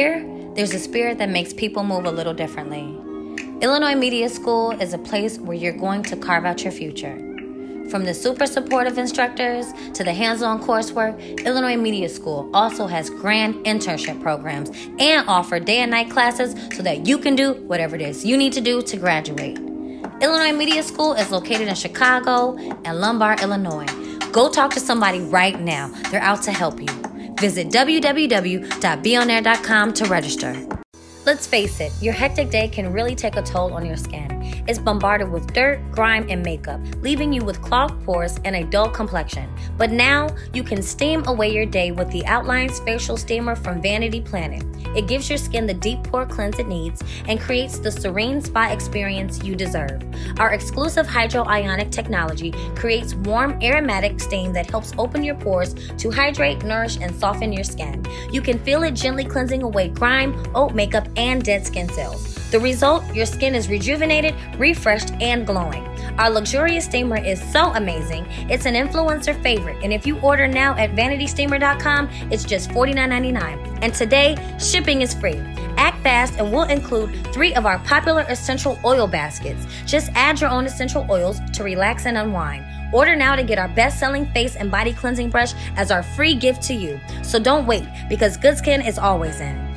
Here, there's a spirit that makes people move a little differently. Illinois Media School is a place where you're going to carve out your future. From the super supportive instructors to the hands on coursework, Illinois Media School also has grand internship programs and offer day and night classes so that you can do whatever it is you need to do to graduate. Illinois Media School is located in Chicago and Lombard, Illinois. Go talk to somebody right now. They're out to help you. Visit www.beonair.com to register. Let's face it, your hectic day can really take a toll on your skin. It's bombarded with dirt, grime, and makeup, leaving you with clogged pores and a dull complexion. But now you can steam away your day with the Outlines Facial Steamer from Vanity Planet. It gives your skin the deep pore cleanse it needs and creates the serene spa experience you deserve. Our exclusive hydroionic technology creates warm aromatic steam that helps open your pores to hydrate, nourish, and soften your skin. You can feel it gently cleansing away grime, oat makeup, and dead skin cells. The result your skin is rejuvenated, refreshed, and glowing. Our luxurious steamer is so amazing, it's an influencer favorite. And if you order now at vanitysteamer.com, it's just $49.99. And today, shipping is free. Act fast and we'll include three of our popular essential oil baskets. Just add your own essential oils to relax and unwind. Order now to get our best selling face and body cleansing brush as our free gift to you. So don't wait because good skin is always in.